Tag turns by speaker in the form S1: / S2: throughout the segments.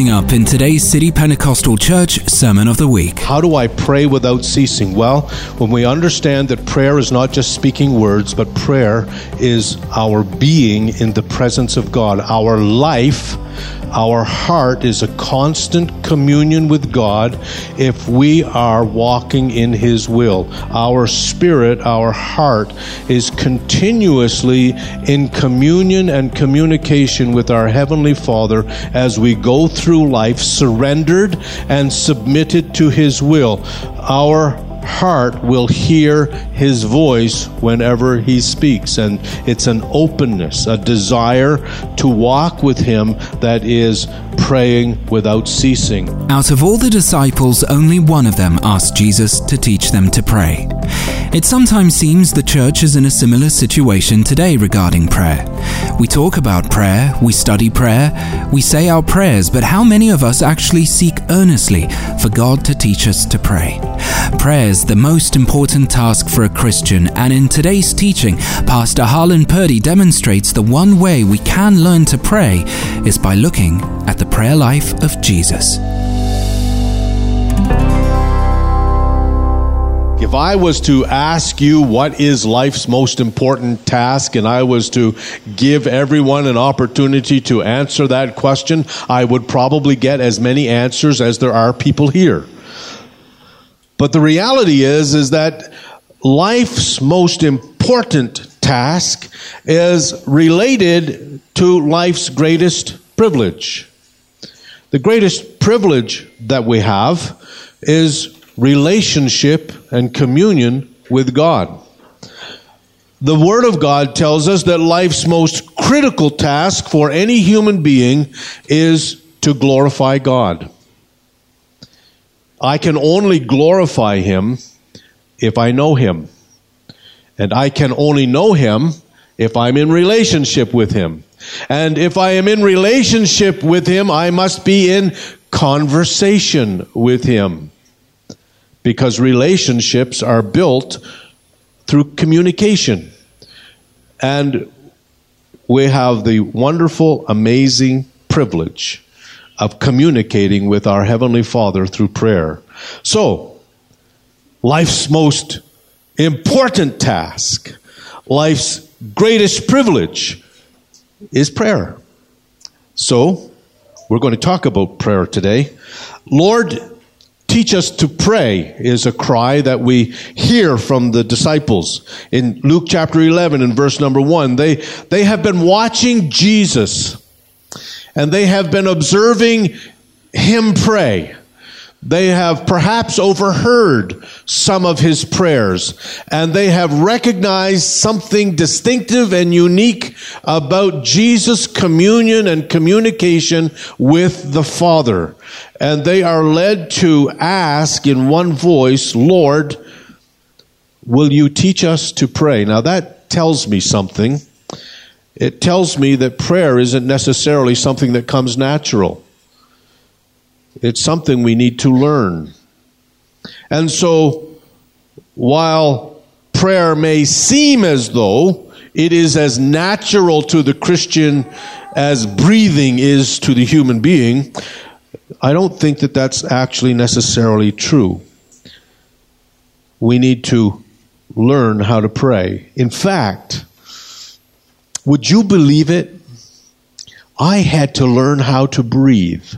S1: coming up in today's City Pentecostal Church Sermon of the Week.
S2: How do I pray without ceasing? Well, when we understand that prayer is not just speaking words, but prayer is our being in the presence of God, our life our heart is a constant communion with God if we are walking in His will. Our spirit, our heart is continuously in communion and communication with our Heavenly Father as we go through life surrendered and submitted to His will. Our heart will hear his voice whenever he speaks. And it's an openness, a desire to walk with him that is praying without ceasing.
S1: Out of all the disciples, only one of them asked Jesus to teach them to pray. It sometimes seems the church is in a similar situation today regarding prayer. We talk about prayer, we study prayer, we say our prayers, but how many of us actually seek earnestly for God to teach us to pray? Prayer is the most important task for a Christian, and in today's teaching, Pastor Harlan Purdy demonstrates the one way we can learn to pray is by looking at the prayer life of Jesus.
S2: If I was to ask you what is life's most important task and I was to give everyone an opportunity to answer that question, I would probably get as many answers as there are people here. But the reality is is that life's most important task is related to life's greatest privilege. The greatest privilege that we have is relationship and communion with God. The Word of God tells us that life's most critical task for any human being is to glorify God. I can only glorify Him if I know Him. And I can only know Him if I'm in relationship with Him. And if I am in relationship with Him, I must be in conversation with Him because relationships are built through communication. And we have the wonderful, amazing privilege of communicating with our Heavenly Father through prayer. So, life's most important task, life's greatest privilege is prayer. So, we're going to talk about prayer today. Lord, Teach us to pray is a cry that we hear from the disciples. In Luke chapter 11 and verse number 1, they, they have been watching Jesus and they have been observing him pray. They have perhaps overheard some of his prayers and they have recognized something distinctive and unique about Jesus' communion and communication with the Father. And they are led to ask in one voice, Lord, will you teach us to pray? Now that tells me something. It tells me that prayer isn't necessarily something that comes natural. It's something we need to learn. And so, while prayer may seem as though it is as natural to the Christian as breathing is to the human being, I don't think that that's actually necessarily true. We need to learn how to pray. In fact, would you believe it? I had to learn how to breathe.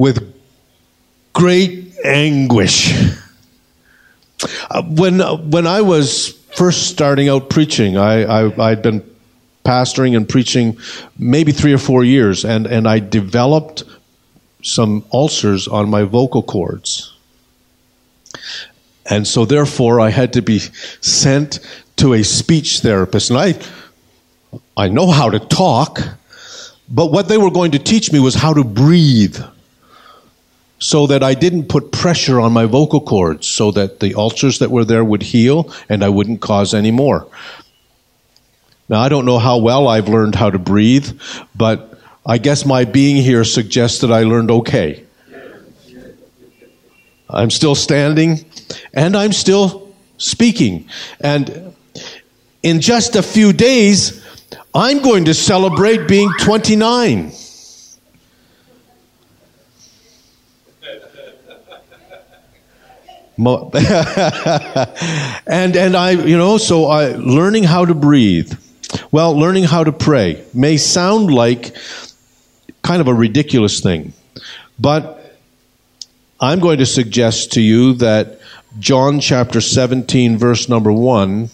S2: with great anguish. Uh, when, uh, when I was first starting out preaching, I, I, I'd been pastoring and preaching maybe three or four years, and, and I developed some ulcers on my vocal cords. And so, therefore, I had to be sent to a speech therapist. And I, I know how to talk, but what they were going to teach me was how to breathe so that I didn't put pressure on my vocal cords so that the ulcers that were there would heal and I wouldn't cause any more. Now, I don't know how well I've learned how to breathe, but I guess my being here suggests that I learned okay. I'm still standing and I'm still speaking. And in just a few days, I'm going to celebrate being 29. and and I you know so I learning how to breathe well learning how to pray may sound like kind of a ridiculous thing but I'm going to suggest to you that John chapter 17 verse number 1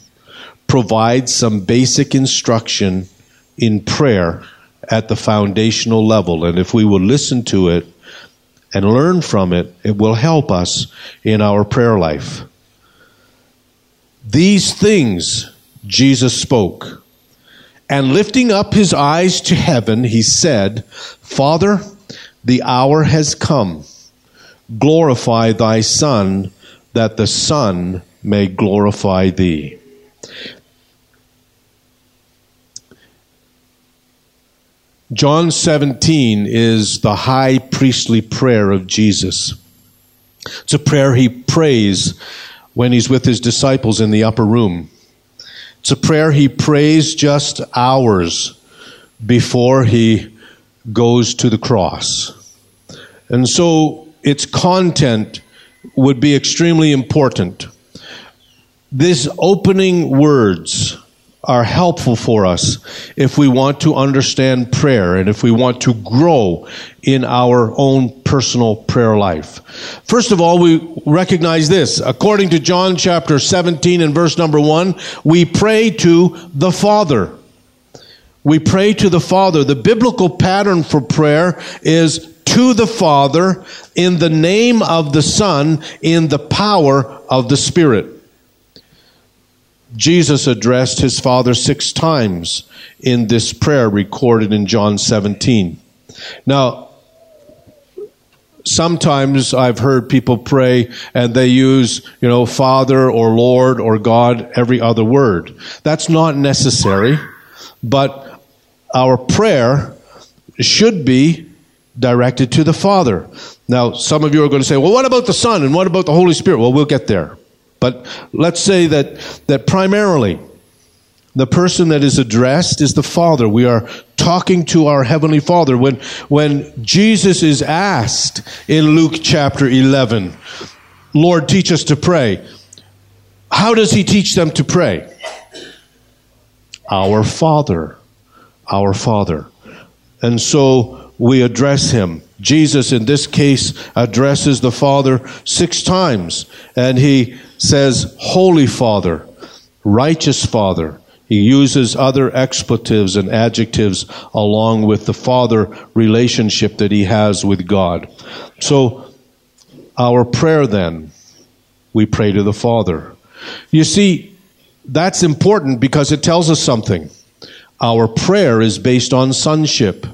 S2: provides some basic instruction in prayer at the foundational level and if we will listen to it and learn from it, it will help us in our prayer life. These things Jesus spoke. And lifting up his eyes to heaven, he said, Father, the hour has come. Glorify thy Son, that the Son may glorify thee. John 17 is the high priestly prayer of Jesus. It's a prayer he prays when he's with his disciples in the upper room. It's a prayer he prays just hours before he goes to the cross. And so its content would be extremely important. These opening words are helpful for us if we want to understand prayer and if we want to grow in our own personal prayer life. First of all, we recognize this. According to John chapter 17 and verse number 1, we pray to the Father. We pray to the Father. The biblical pattern for prayer is to the Father in the name of the Son in the power of the Spirit. Jesus addressed his Father six times in this prayer recorded in John 17. Now, sometimes I've heard people pray and they use, you know, Father or Lord or God every other word. That's not necessary, but our prayer should be directed to the Father. Now, some of you are going to say, well, what about the Son and what about the Holy Spirit? Well, we'll get there. But let's say that, that primarily the person that is addressed is the Father. We are talking to our Heavenly Father. When, when Jesus is asked in Luke chapter 11, Lord, teach us to pray, how does He teach them to pray? Our Father. Our Father. And so we address Him. Jesus, in this case, addresses the Father six times, and He says Holy Father, Righteous Father. He uses other expletives and adjectives along with the Father relationship that he has with God. So, our prayer then, we pray to the Father. You see, that's important because it tells us something. Our prayer is based on sonship.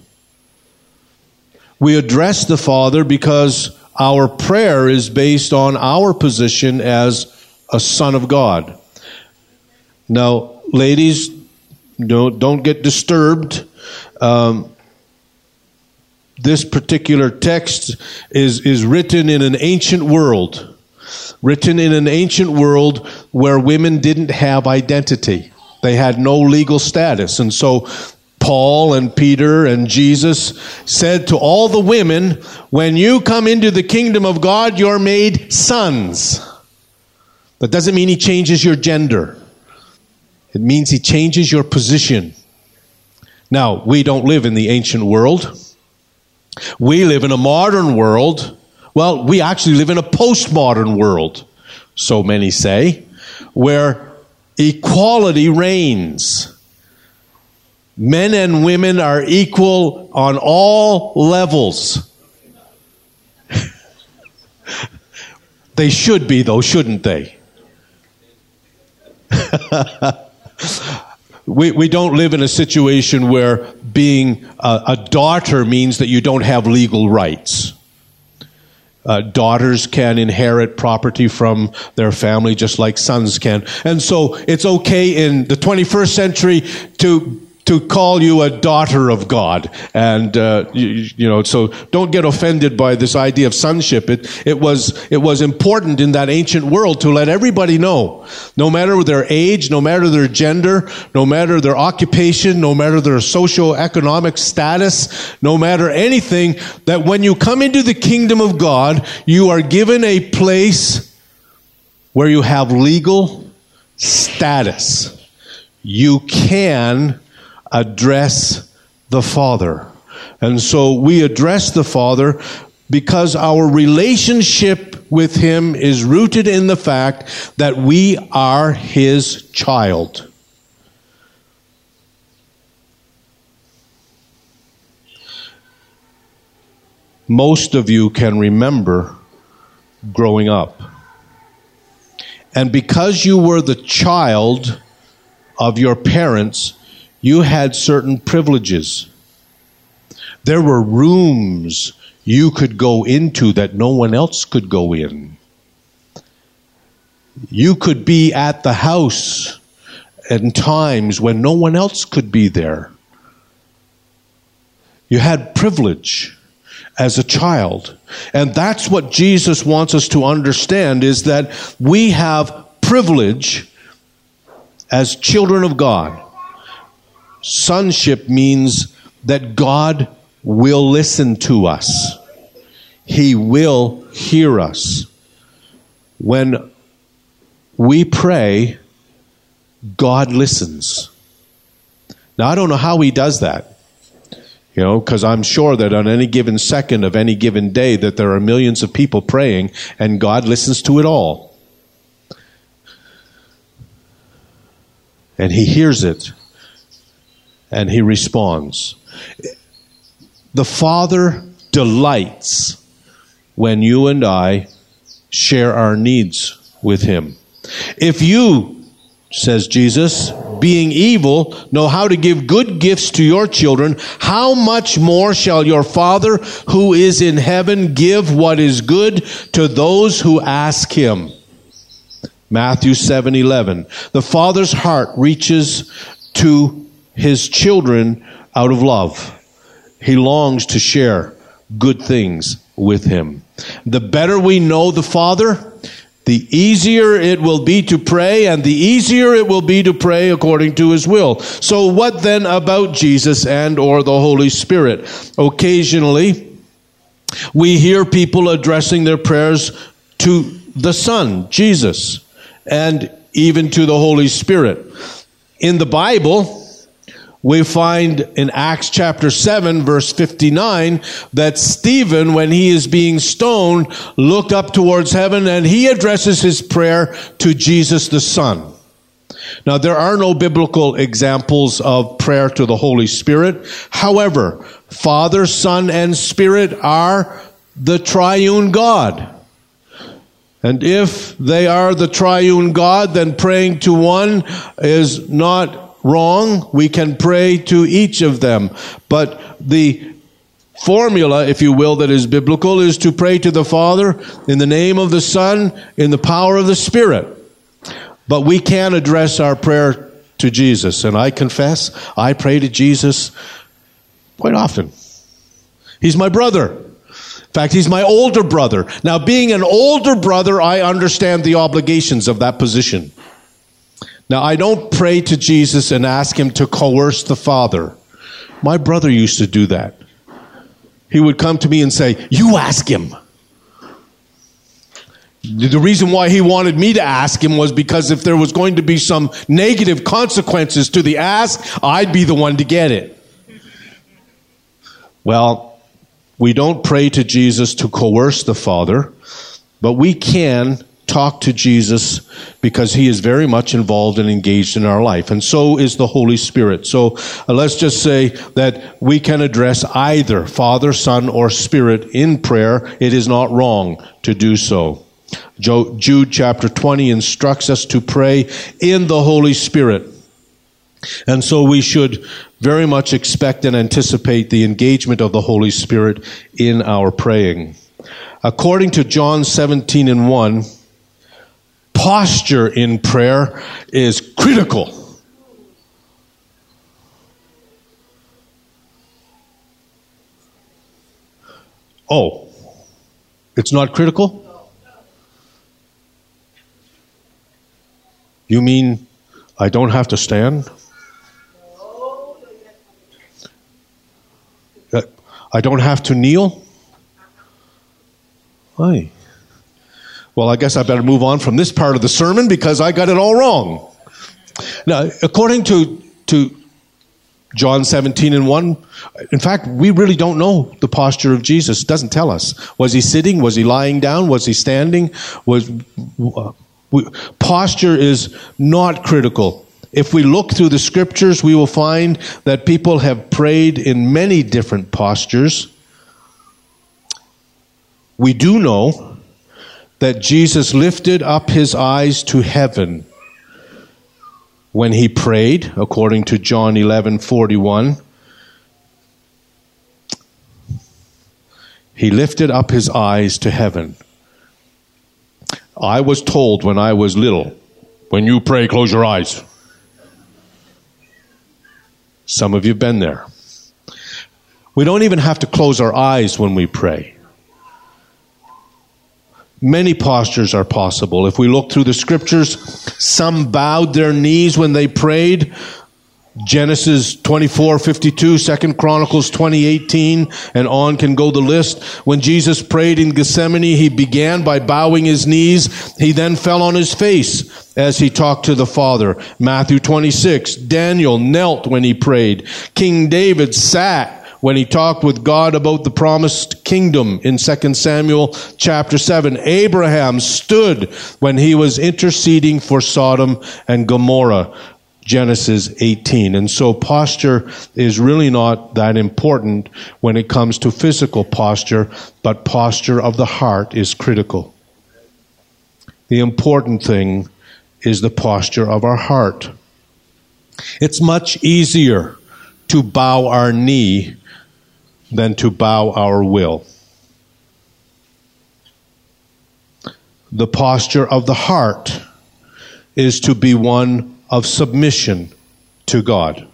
S2: We address the Father because our prayer is based on our position as a son of God. Now, ladies, don't, don't get disturbed. Um, this particular text is, is written in an ancient world, written in an ancient world where women didn't have identity. They had no legal status. And so Paul and Peter and Jesus said to all the women, when you come into the kingdom of God, you're made sons. That doesn't mean he changes your gender. It means he changes your position. Now, we don't live in the ancient world. We live in a modern world. Well, we actually live in a postmodern world, so many say, where equality reigns. Men and women are equal on all levels. they should be, though, shouldn't they? we, we don't live in a situation where being a, a daughter means that you don't have legal rights. Uh, daughters can inherit property from their family just like sons can. And so it's okay in the 21st century to to call you a daughter of God. And, uh, you, you, know, so don't get offended by this idea of sonship. It, it was, it was important in that ancient world to let everybody know, no matter their age, no matter their gender, no matter their occupation, no matter their socio-economic status, no matter anything, that when you come into the kingdom of God, you are given a place where you have legal status. You can address the Father. And so we address the Father because our relationship with Him is rooted in the fact that we are His child. Most of you can remember growing up. And because you were the child of your parents, you had certain privileges. There were rooms you could go into that no one else could go in. You could be at the house in times when no one else could be there. You had privilege as a child. And that's what Jesus wants us to understand is that we have privilege as children of God. Sonship means that God will listen to us. He will hear us. When we pray, God listens. Now, I don't know how He does that. You know, because I'm sure that on any given second of any given day that there are millions of people praying and God listens to it all. And He hears it and he responds. The Father delights when you and I share our needs with him. If you, says Jesus, being evil, know how to give good gifts to your children, how much more shall your Father who is in heaven give what is good to those who ask him? Matthew 7 11. The Father's heart reaches to his children out of love. He longs to share good things with him. The better we know the Father, the easier it will be to pray, and the easier it will be to pray according to his will. So what then about Jesus and or the Holy Spirit? Occasionally, we hear people addressing their prayers to the Son, Jesus, and even to the Holy Spirit. In the Bible, we find in Acts chapter 7 verse 59 that Stephen, when he is being stoned, looked up towards heaven and he addresses his prayer to Jesus the Son. Now, there are no biblical examples of prayer to the Holy Spirit. However, Father, Son, and Spirit are the triune God. And if they are the triune God, then praying to one is not wrong. We can pray to each of them. But the formula, if you will, that is biblical is to pray to the Father in the name of the Son, in the power of the Spirit. But we can address our prayer to Jesus. And I confess, I pray to Jesus quite often. He's my brother. In fact, he's my older brother. Now, being an older brother, I understand the obligations of that position. Now, I don't pray to Jesus and ask him to coerce the Father. My brother used to do that. He would come to me and say, You ask him. The reason why he wanted me to ask him was because if there was going to be some negative consequences to the ask, I'd be the one to get it. Well, we don't pray to Jesus to coerce the Father, but we can talk to Jesus because he is very much involved and engaged in our life. And so is the Holy Spirit. So uh, let's just say that we can address either Father, Son, or Spirit in prayer. It is not wrong to do so. Jude chapter 20 instructs us to pray in the Holy Spirit. And so we should very much expect and anticipate the engagement of the Holy Spirit in our praying. According to John 17 and 1, posture in prayer is critical. Oh, it's not critical? You mean I don't have to stand? Uh, I don't have to kneel? Why? Well, I guess I better move on from this part of the sermon because I got it all wrong. Now, according to, to John 17 and 1, in fact, we really don't know the posture of Jesus. It doesn't tell us. Was he sitting? Was he lying down? Was he standing? Was uh, posture is not critical. If we look through the scriptures, we will find that people have prayed in many different postures. We do know that Jesus lifted up his eyes to heaven when he prayed, according to John 11 41. He lifted up his eyes to heaven. I was told when I was little, when you pray, close your eyes. Some of you have been there. We don't even have to close our eyes when we pray. Many postures are possible. If we look through the scriptures, some bowed their knees when they prayed. Genesis 24, 52, 2 Chronicles 20, 18, and on can go the list. When Jesus prayed in Gethsemane, he began by bowing his knees. He then fell on his face as he talked to the Father. Matthew 26, Daniel knelt when he prayed. King David sat when he talked with God about the promised kingdom in 2 Samuel chapter 7. Abraham stood when he was interceding for Sodom and Gomorrah. Genesis 18. And so posture is really not that important when it comes to physical posture, but posture of the heart is critical. The important thing is the posture of our heart. It's much easier to bow our knee than to bow our will. The posture of the heart is to be one of submission to God.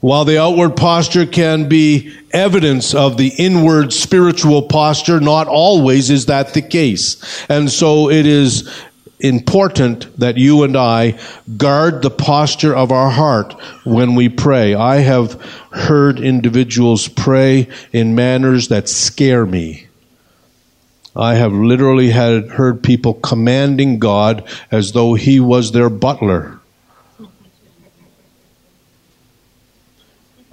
S2: While the outward posture can be evidence of the inward spiritual posture, not always is that the case. And so it is important that you and I guard the posture of our heart when we pray. I have heard individuals pray in manners that scare me. I have literally had heard people commanding God as though he was their butler.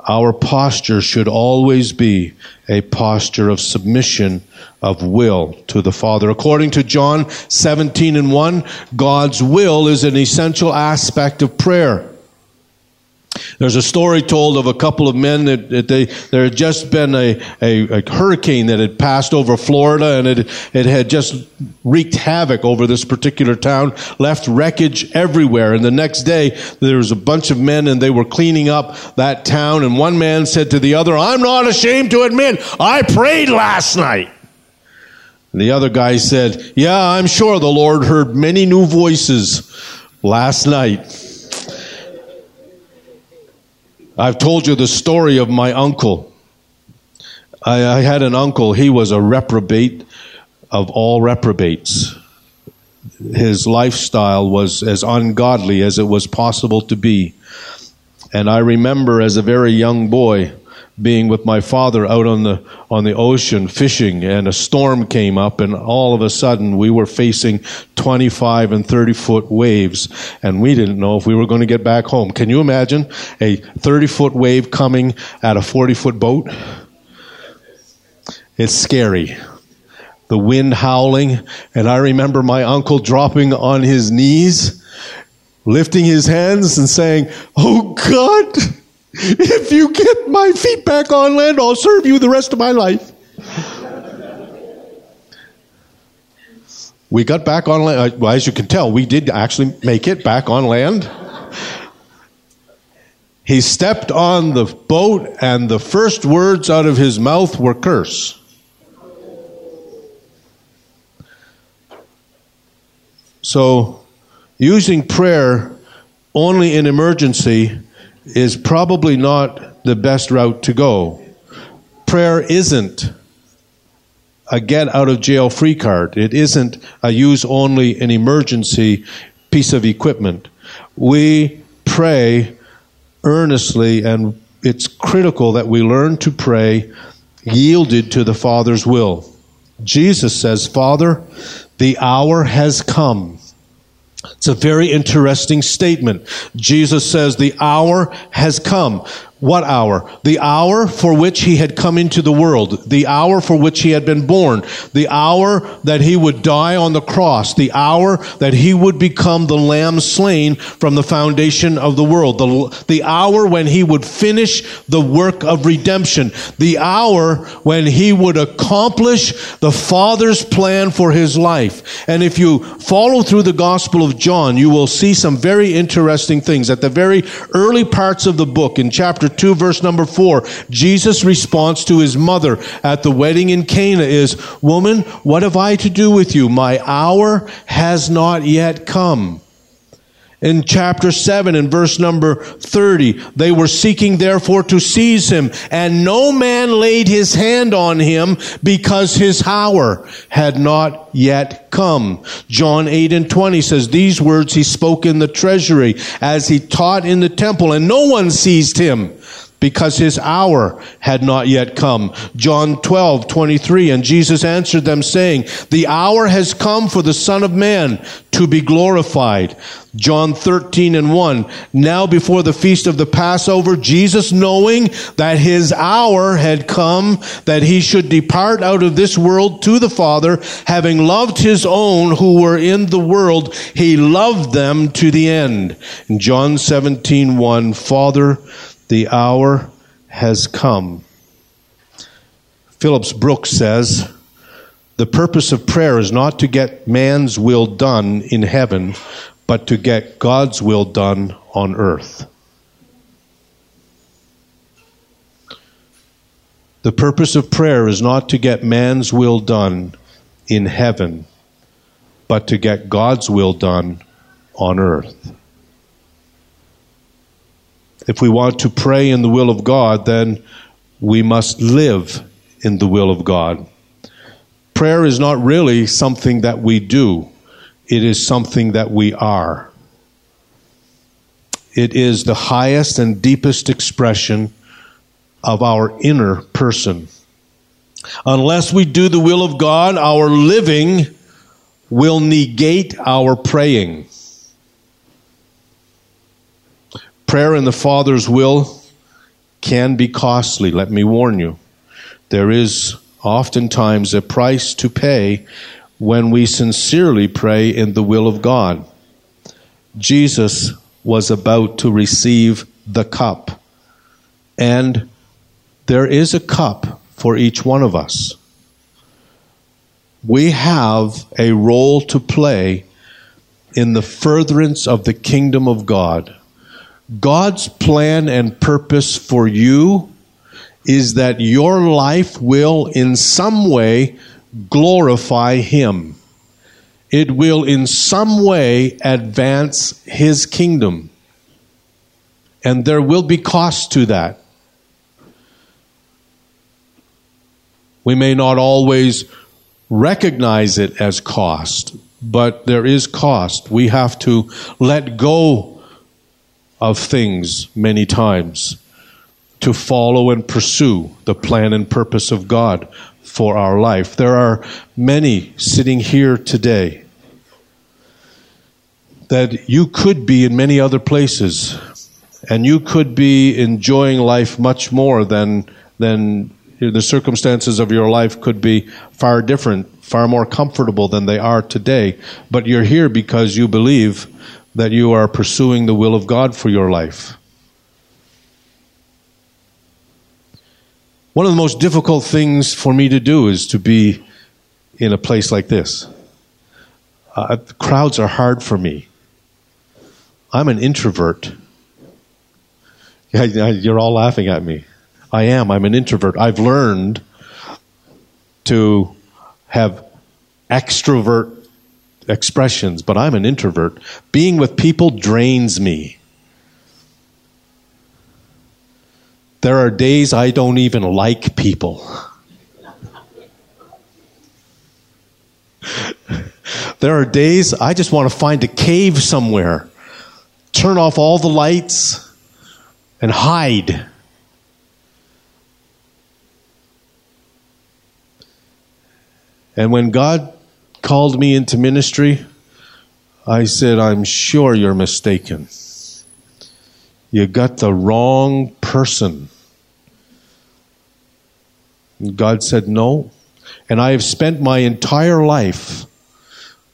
S2: Our posture should always be a posture of submission of will to the Father. According to John 17 and 1, God's will is an essential aspect of prayer. There's a story told of a couple of men that, that they, there had just been a, a, a, hurricane that had passed over Florida and it, it had just wreaked havoc over this particular town, left wreckage everywhere. And the next day, there was a bunch of men and they were cleaning up that town. And one man said to the other, I'm not ashamed to admit, I prayed last night. And the other guy said, Yeah, I'm sure the Lord heard many new voices last night. I've told you the story of my uncle. I, I, had an uncle, he was a reprobate of all reprobates. His lifestyle was as ungodly as it was possible to be. And I remember as a very young boy, being with my father out on the on the ocean fishing and a storm came up and all of a sudden we were facing 25 and 30 foot waves and we didn't know if we were going to get back home. Can you imagine a 30 foot wave coming at a 40 foot boat? It's scary. The wind howling and i remember my uncle dropping on his knees lifting his hands and saying oh god if you get my feet back on land, I'll serve you the rest of my life. We got back on land. Uh, well, as you can tell, we did actually make it back on land. He stepped on the boat, and the first words out of his mouth were curse. So, using prayer only in emergency is probably not the best route to go. Prayer isn't a get out of jail free card. It isn't a use only an emergency piece of equipment. We pray earnestly, and it's critical that we learn to pray yielded to the Father's will. Jesus says, Father, the hour has come. It's a very interesting statement. Jesus says, The hour has come. What hour? The hour for which he had come into the world. The hour for which he had been born. The hour that he would die on the cross. The hour that he would become the lamb slain from the foundation of the world. The, the hour when he would finish the work of redemption. The hour when he would accomplish the Father's plan for his life. And if you follow through the Gospel of John, you will see some very interesting things. At the very early parts of the book, in chapter 2, verse number 4, Jesus' response to his mother at the wedding in Cana is, Woman, what have I to do with you? My hour has not yet come in chapter 7 and verse number 30. They were seeking therefore to seize him, and no man laid his hand on him because his hour had not yet come. John 8 and 20 says, These words he spoke in the treasury as he taught in the temple, and no one seized him because his hour had not yet come. John 12, 23, and Jesus answered them saying, the hour has come for the Son of Man to be glorified. John 13 and 1. Now before the feast of the Passover, Jesus knowing that his hour had come, that he should depart out of this world to the Father, having loved his own who were in the world, he loved them to the end. John 17, 1, Father, the hour has come. Phillips Brooks says, The purpose of prayer is not to get man's will done in heaven, but to get God's will done on earth. The purpose of prayer is not to get man's will done in heaven, but to get God's will done on earth. If we want to pray in the will of God, then we must live in the will of God. Prayer is not really something that we do, it is something that we are. It is the highest and deepest expression of our inner person. Unless we do the will of God, our living will negate our praying. Prayer in the Father's will can be costly, let me warn you. There is oftentimes a price to pay when we sincerely pray in the will of God. Jesus was about to receive the cup, and there is a cup for each one of us. We have a role to play in the furtherance of the kingdom of God. God's plan and purpose for you is that your life will in some way glorify Him. It will in some way advance His kingdom. And there will be cost to that. We may not always recognize it as cost, but there is cost. We have to let go of things many times to follow and pursue the plan and purpose of God for our life. There are many sitting here today that you could be in many other places and you could be enjoying life much more than than the circumstances of your life could be far different, far more comfortable than they are today. But you're here because you believe that you are pursuing the will of God for your life. One of the most difficult things for me to do is to be in a place like this. Uh, crowds are hard for me. I'm an introvert. You're all laughing at me. I am. I'm an introvert. I've learned to have extrovert expressions, but I'm an introvert. Being with people drains me. There are days I don't even like people. there are days I just want to find a cave somewhere, turn off all the lights, and hide. And when God called me into ministry, I said, I'm sure you're mistaken. You got the wrong person. God said, No. And I have spent my entire life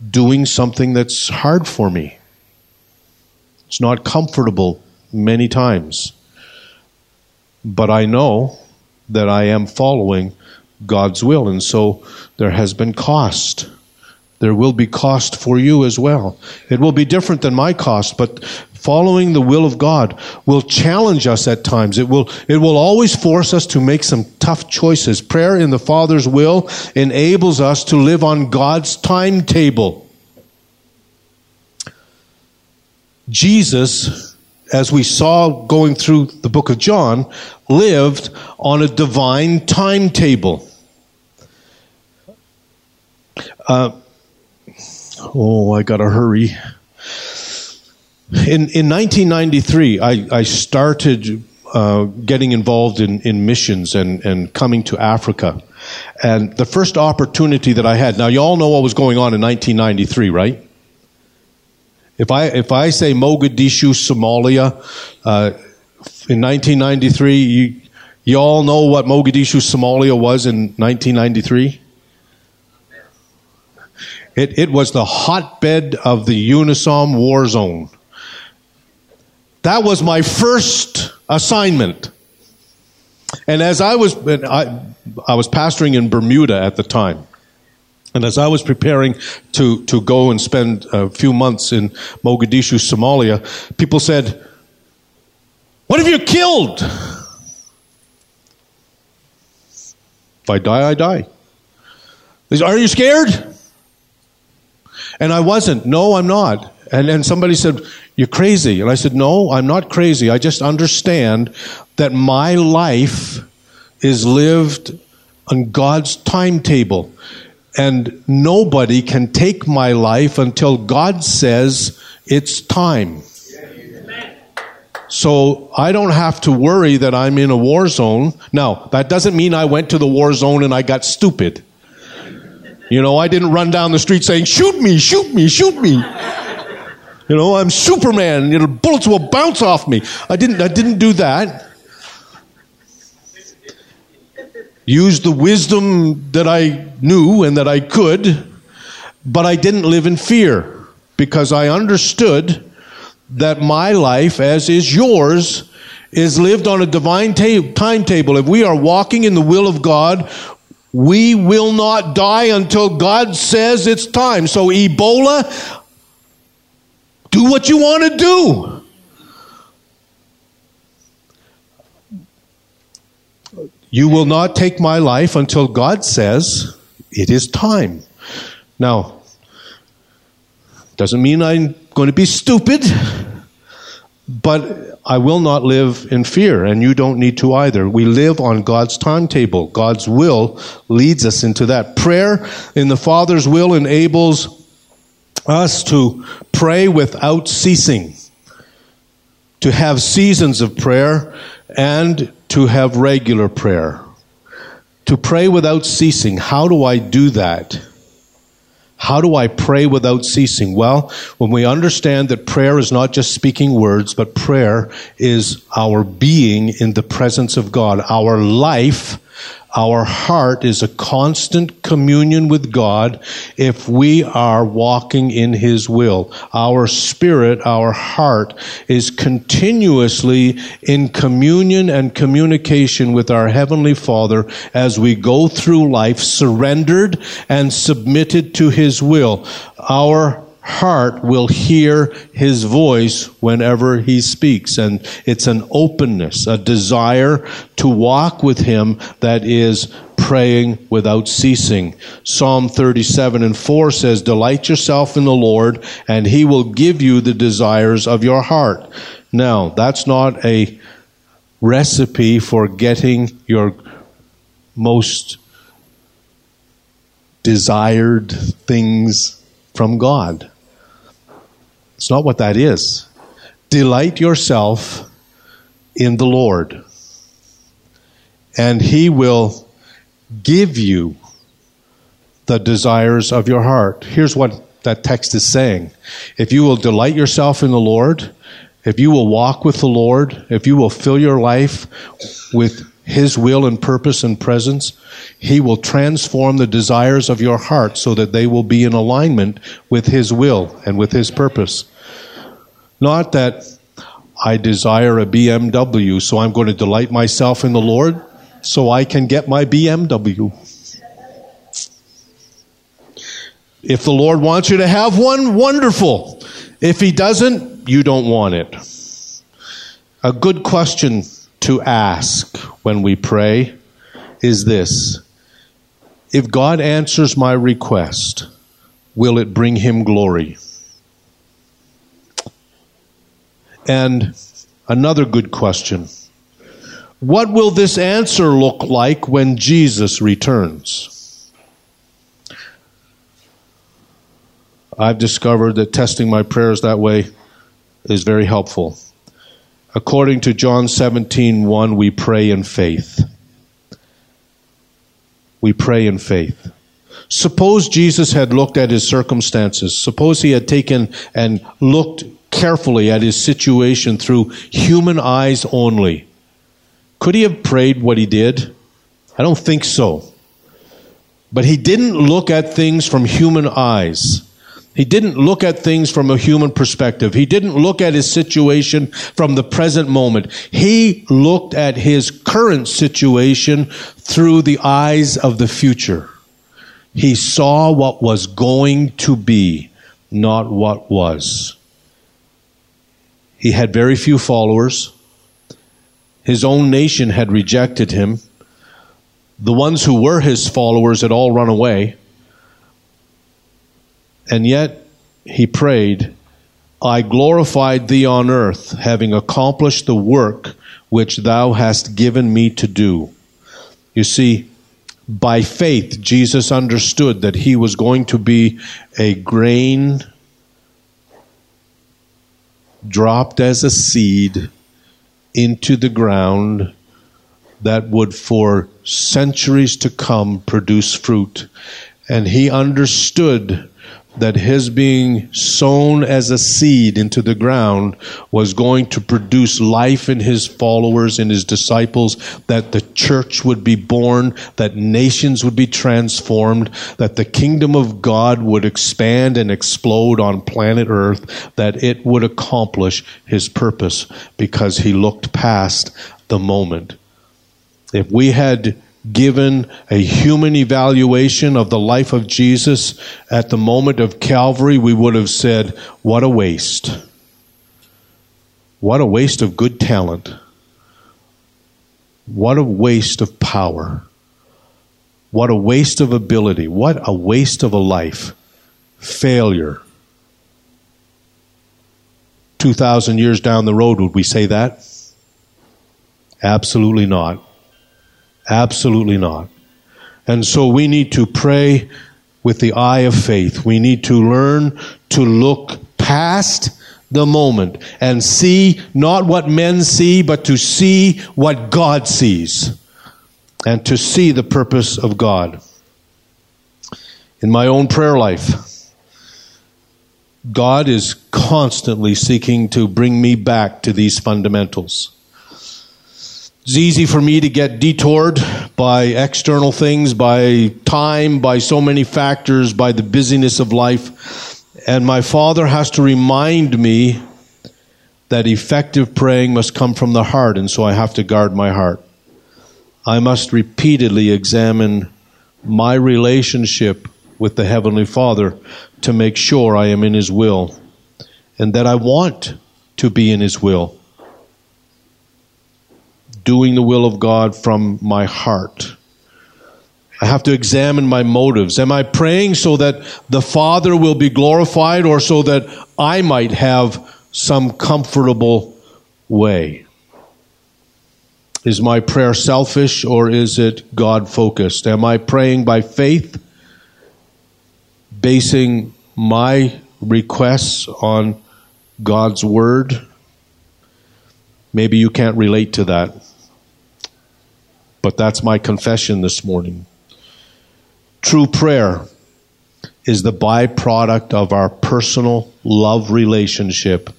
S2: doing something that's hard for me. It's not comfortable many times. But I know that I am following God's will. And so there has been cost. There will be cost for you as well. It will be different than my cost, but following the will of God will challenge us at times. It will, it will always force us to make some tough choices. Prayer in the Father's will enables us to live on God's timetable. Jesus, as we saw going through the book of John, lived on a divine timetable. Uh, oh, I gotta hurry. In, in 1993, I, I started uh, getting involved in, in missions and, and coming to Africa. And the first opportunity that I had, now you all know what was going on in 1993, right? If I, if I say Mogadishu, Somalia, uh, in 1993, you, you all know what Mogadishu, Somalia was in 1993? It, it was the hotbed of the UNOSOM war zone. That was my first assignment. And as I was, I, I was pastoring in Bermuda at the time. And as I was preparing to, to go and spend a few months in Mogadishu, Somalia, people said, What have you killed? If I die, I die. Said, Are you scared? And I wasn't. No, I'm not. And then somebody said, You're crazy. And I said, No, I'm not crazy. I just understand that my life is lived on God's timetable. And nobody can take my life until God says it's time. So I don't have to worry that I'm in a war zone. Now, that doesn't mean I went to the war zone and I got stupid. You know, I didn't run down the street saying, shoot me, shoot me, shoot me. You know, I'm Superman. You know, bullets will bounce off me. I didn't, I didn't do that. Used the wisdom that I knew and that I could, but I didn't live in fear because I understood that my life, as is yours, is lived on a divine ta- timetable. If we are walking in the will of God, we will not die until God says it's time. So, Ebola, do what you want to do. You will not take my life until God says it is time. Now, doesn't mean I'm going to be stupid, but I will not live in fear, and you don't need to either. We live on God's timetable. God's will leads us into that. Prayer in the Father's will enables us to pray without ceasing, to have seasons of prayer, and to have regular prayer. To pray without ceasing. How do I do that? How do I pray without ceasing? Well, when we understand that prayer is not just speaking words, but prayer is our being in the presence of God. Our life, our heart is a constant communion with God if we are walking in His will. Our spirit, our heart is continuously in communion and communication with our Heavenly Father as we go through life surrendered and submitted to His will. Our heart will hear his voice whenever he speaks. And it's an openness, a desire to walk with him that is praying without ceasing. Psalm 37 and 4 says, Delight yourself in the Lord, and he will give you the desires of your heart. Now, that's not a recipe for getting your most desired things from God. It's not what that is. Delight yourself in the Lord, and He will give you the desires of your heart. Here's what that text is saying If you will delight yourself in the Lord, if you will walk with the Lord, if you will fill your life with His will and purpose and presence, He will transform the desires of your heart so that they will be in alignment with His will and with His purpose. Not that I desire a BMW, so I'm going to delight myself in the Lord so I can get my BMW. If the Lord wants you to have one, wonderful. If He doesn't, you don't want it. A good question to ask when we pray is this If God answers my request, will it bring Him glory? And another good question What will this answer look like when Jesus returns? I've discovered that testing my prayers that way is very helpful. According to John 17, 1, we pray in faith. We pray in faith. Suppose Jesus had looked at his circumstances. Suppose he had taken and looked carefully at his situation through human eyes only. Could he have prayed what he did? I don't think so. But he didn't look at things from human eyes. He didn't look at things from a human perspective. He didn't look at his situation from the present moment. He looked at his current situation through the eyes of the future. He saw what was going to be, not what was. He had very few followers. His own nation had rejected him. The ones who were his followers had all run away. And yet he prayed, I glorified thee on earth, having accomplished the work which thou hast given me to do. You see, by faith, Jesus understood that he was going to be a grain dropped as a seed into the ground that would for centuries to come produce fruit. And he understood that his being sown as a seed into the ground was going to produce life in his followers and his disciples, that the church would be born, that nations would be transformed, that the kingdom of God would expand and explode on planet earth, that it would accomplish his purpose because he looked past the moment. If we had given a human evaluation of the life of Jesus at the moment of Calvary, we would have said, What a waste. What a waste of good talent. What a waste of power. What a waste of ability. What a waste of a life. Failure. 2,000 years down the road, would we say that? Absolutely not. Absolutely not. And so we need to pray with the eye of faith. We need to learn to look past the moment and see not what men see, but to see what God sees and to see the purpose of God. In my own prayer life, God is constantly seeking to bring me back to these fundamentals. It's easy for me to get detoured by external things, by time, by so many factors, by the busyness of life. And my father has to remind me that effective praying must come from the heart, and so I have to guard my heart. I must repeatedly examine my relationship with the Heavenly Father to make sure I am in His will and that I want to be in His will doing the will of God from my heart. I have to examine my motives. Am I praying so that the Father will be glorified or so that I might have some comfortable way? Is my prayer selfish or is it God focused? Am I praying by faith basing my requests on God's Word. Maybe you can't relate to that. But that's my confession this morning. True prayer is the byproduct of our personal love relationship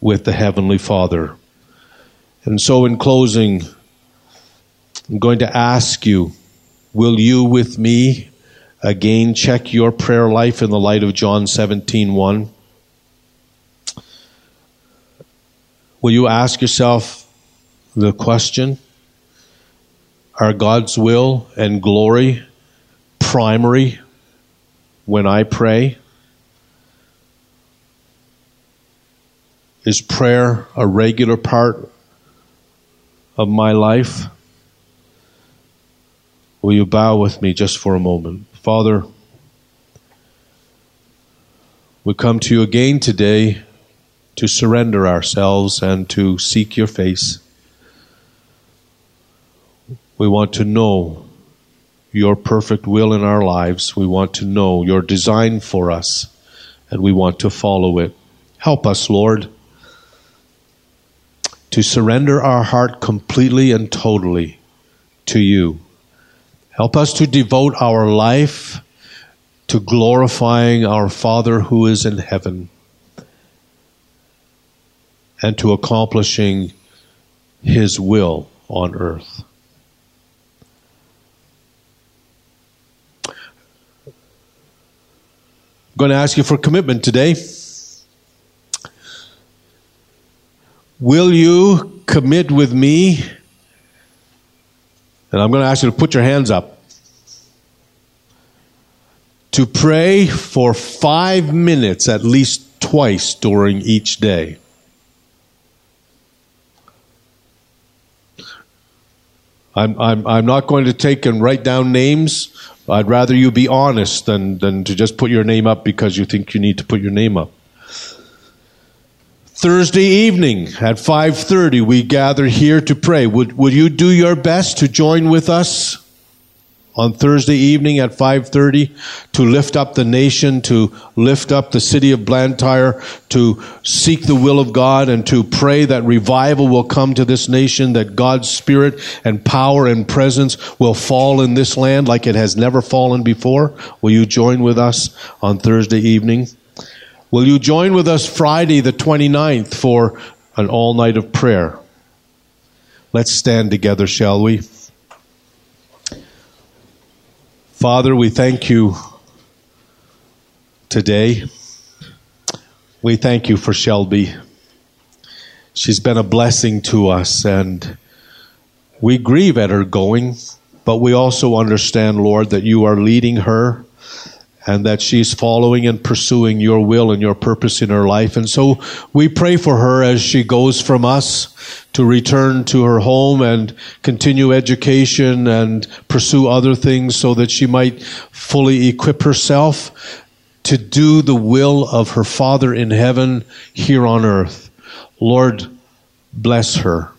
S2: with the Heavenly Father. And so, in closing, I'm going to ask you will you, with me, again check your prayer life in the light of John 17 1? Will you ask yourself the question Are God's will and glory primary when I pray? Is prayer a regular part of my life? Will you bow with me just for a moment? Father, we come to you again today to surrender ourselves and to seek your face. We want to know your perfect will in our lives. We want to know your design for us, and we want to follow it. Help us, Lord, to surrender our heart completely and totally to you. Help us to devote our life to glorifying our Father who is in heaven and to accomplishing His will on earth. Going to ask you for commitment today. Will you commit with me? And I'm going to ask you to put your hands up. To pray for five minutes at least twice during each day. I'm, I'm, I'm not going to take and write down names. I'd rather you be honest than, than to just put your name up because you think you need to put your name up. Thursday evening at 5:30 we gather here to pray. Would would you do your best to join with us on Thursday evening at 5:30 to lift up the nation, to lift up the city of Blantyre, to seek the will of God and to pray that revival will come to this nation, that God's spirit and power and presence will fall in this land like it has never fallen before? Will you join with us on Thursday evening? Will you join with us Friday the 29th for an all night of prayer? Let's stand together, shall we? Father, we thank you today. We thank you for Shelby. She's been a blessing to us, and we grieve at her going, but we also understand, Lord, that you are leading her and that she's following and pursuing your will and your purpose in her life. And so we pray for her as she goes from us to return to her home and continue education and pursue other things so that she might fully equip herself to do the will of her Father in heaven here on earth. Lord, bless her.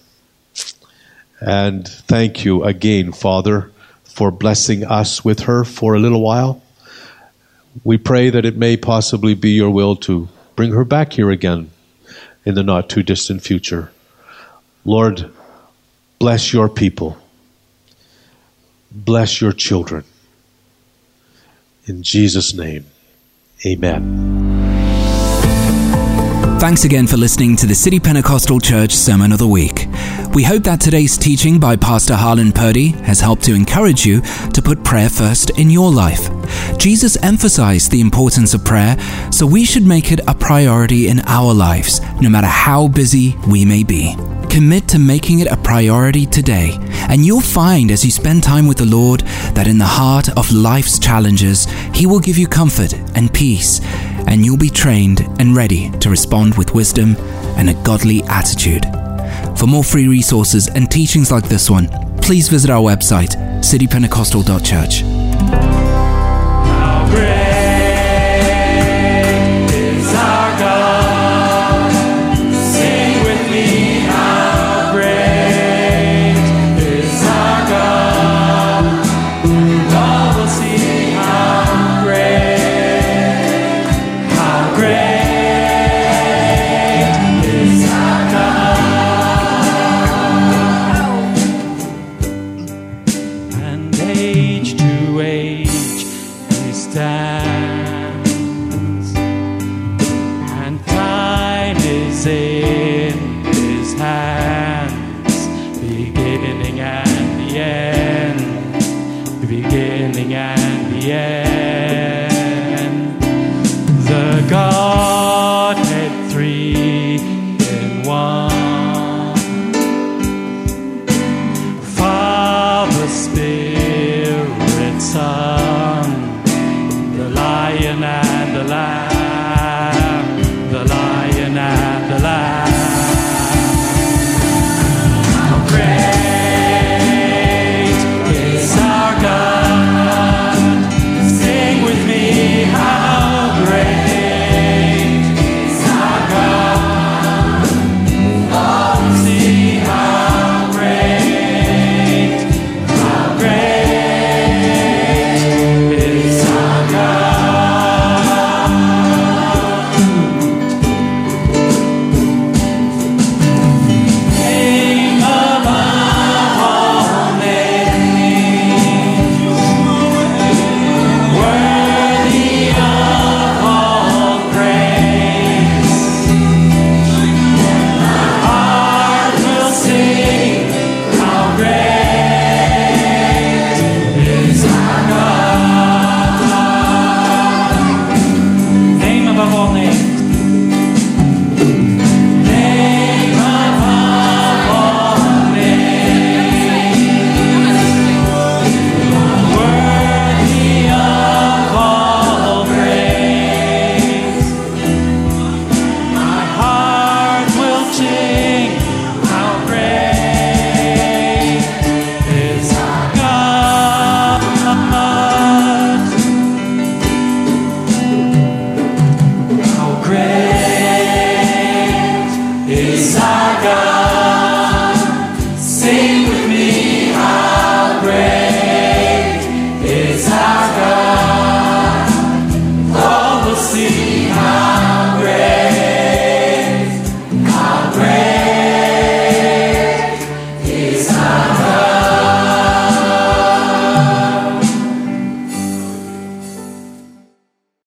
S2: And thank you again, Father, for blessing us with her for a little while. We pray that it may possibly be your will to bring her back here again in the not too distant future. Lord, bless your people. Bless your children. In Jesus' name, amen.
S1: Thanks again for listening to the City Pentecostal Church Sermon of the Week. We hope that today's teaching by Pastor Harlan Purdy has helped to encourage you to put prayer first in your life. Jesus emphasized the importance of prayer, so we should make it a priority in our lives, no matter how busy we may be. Commit to making it a priority today, and you'll find as you spend time with the Lord that in the heart of life's challenges, He will give you comfort and peace, and you'll be trained and ready to respond with wisdom and a godly attitude. For more free resources and teachings like this one, please visit our website, citypentecostal.church.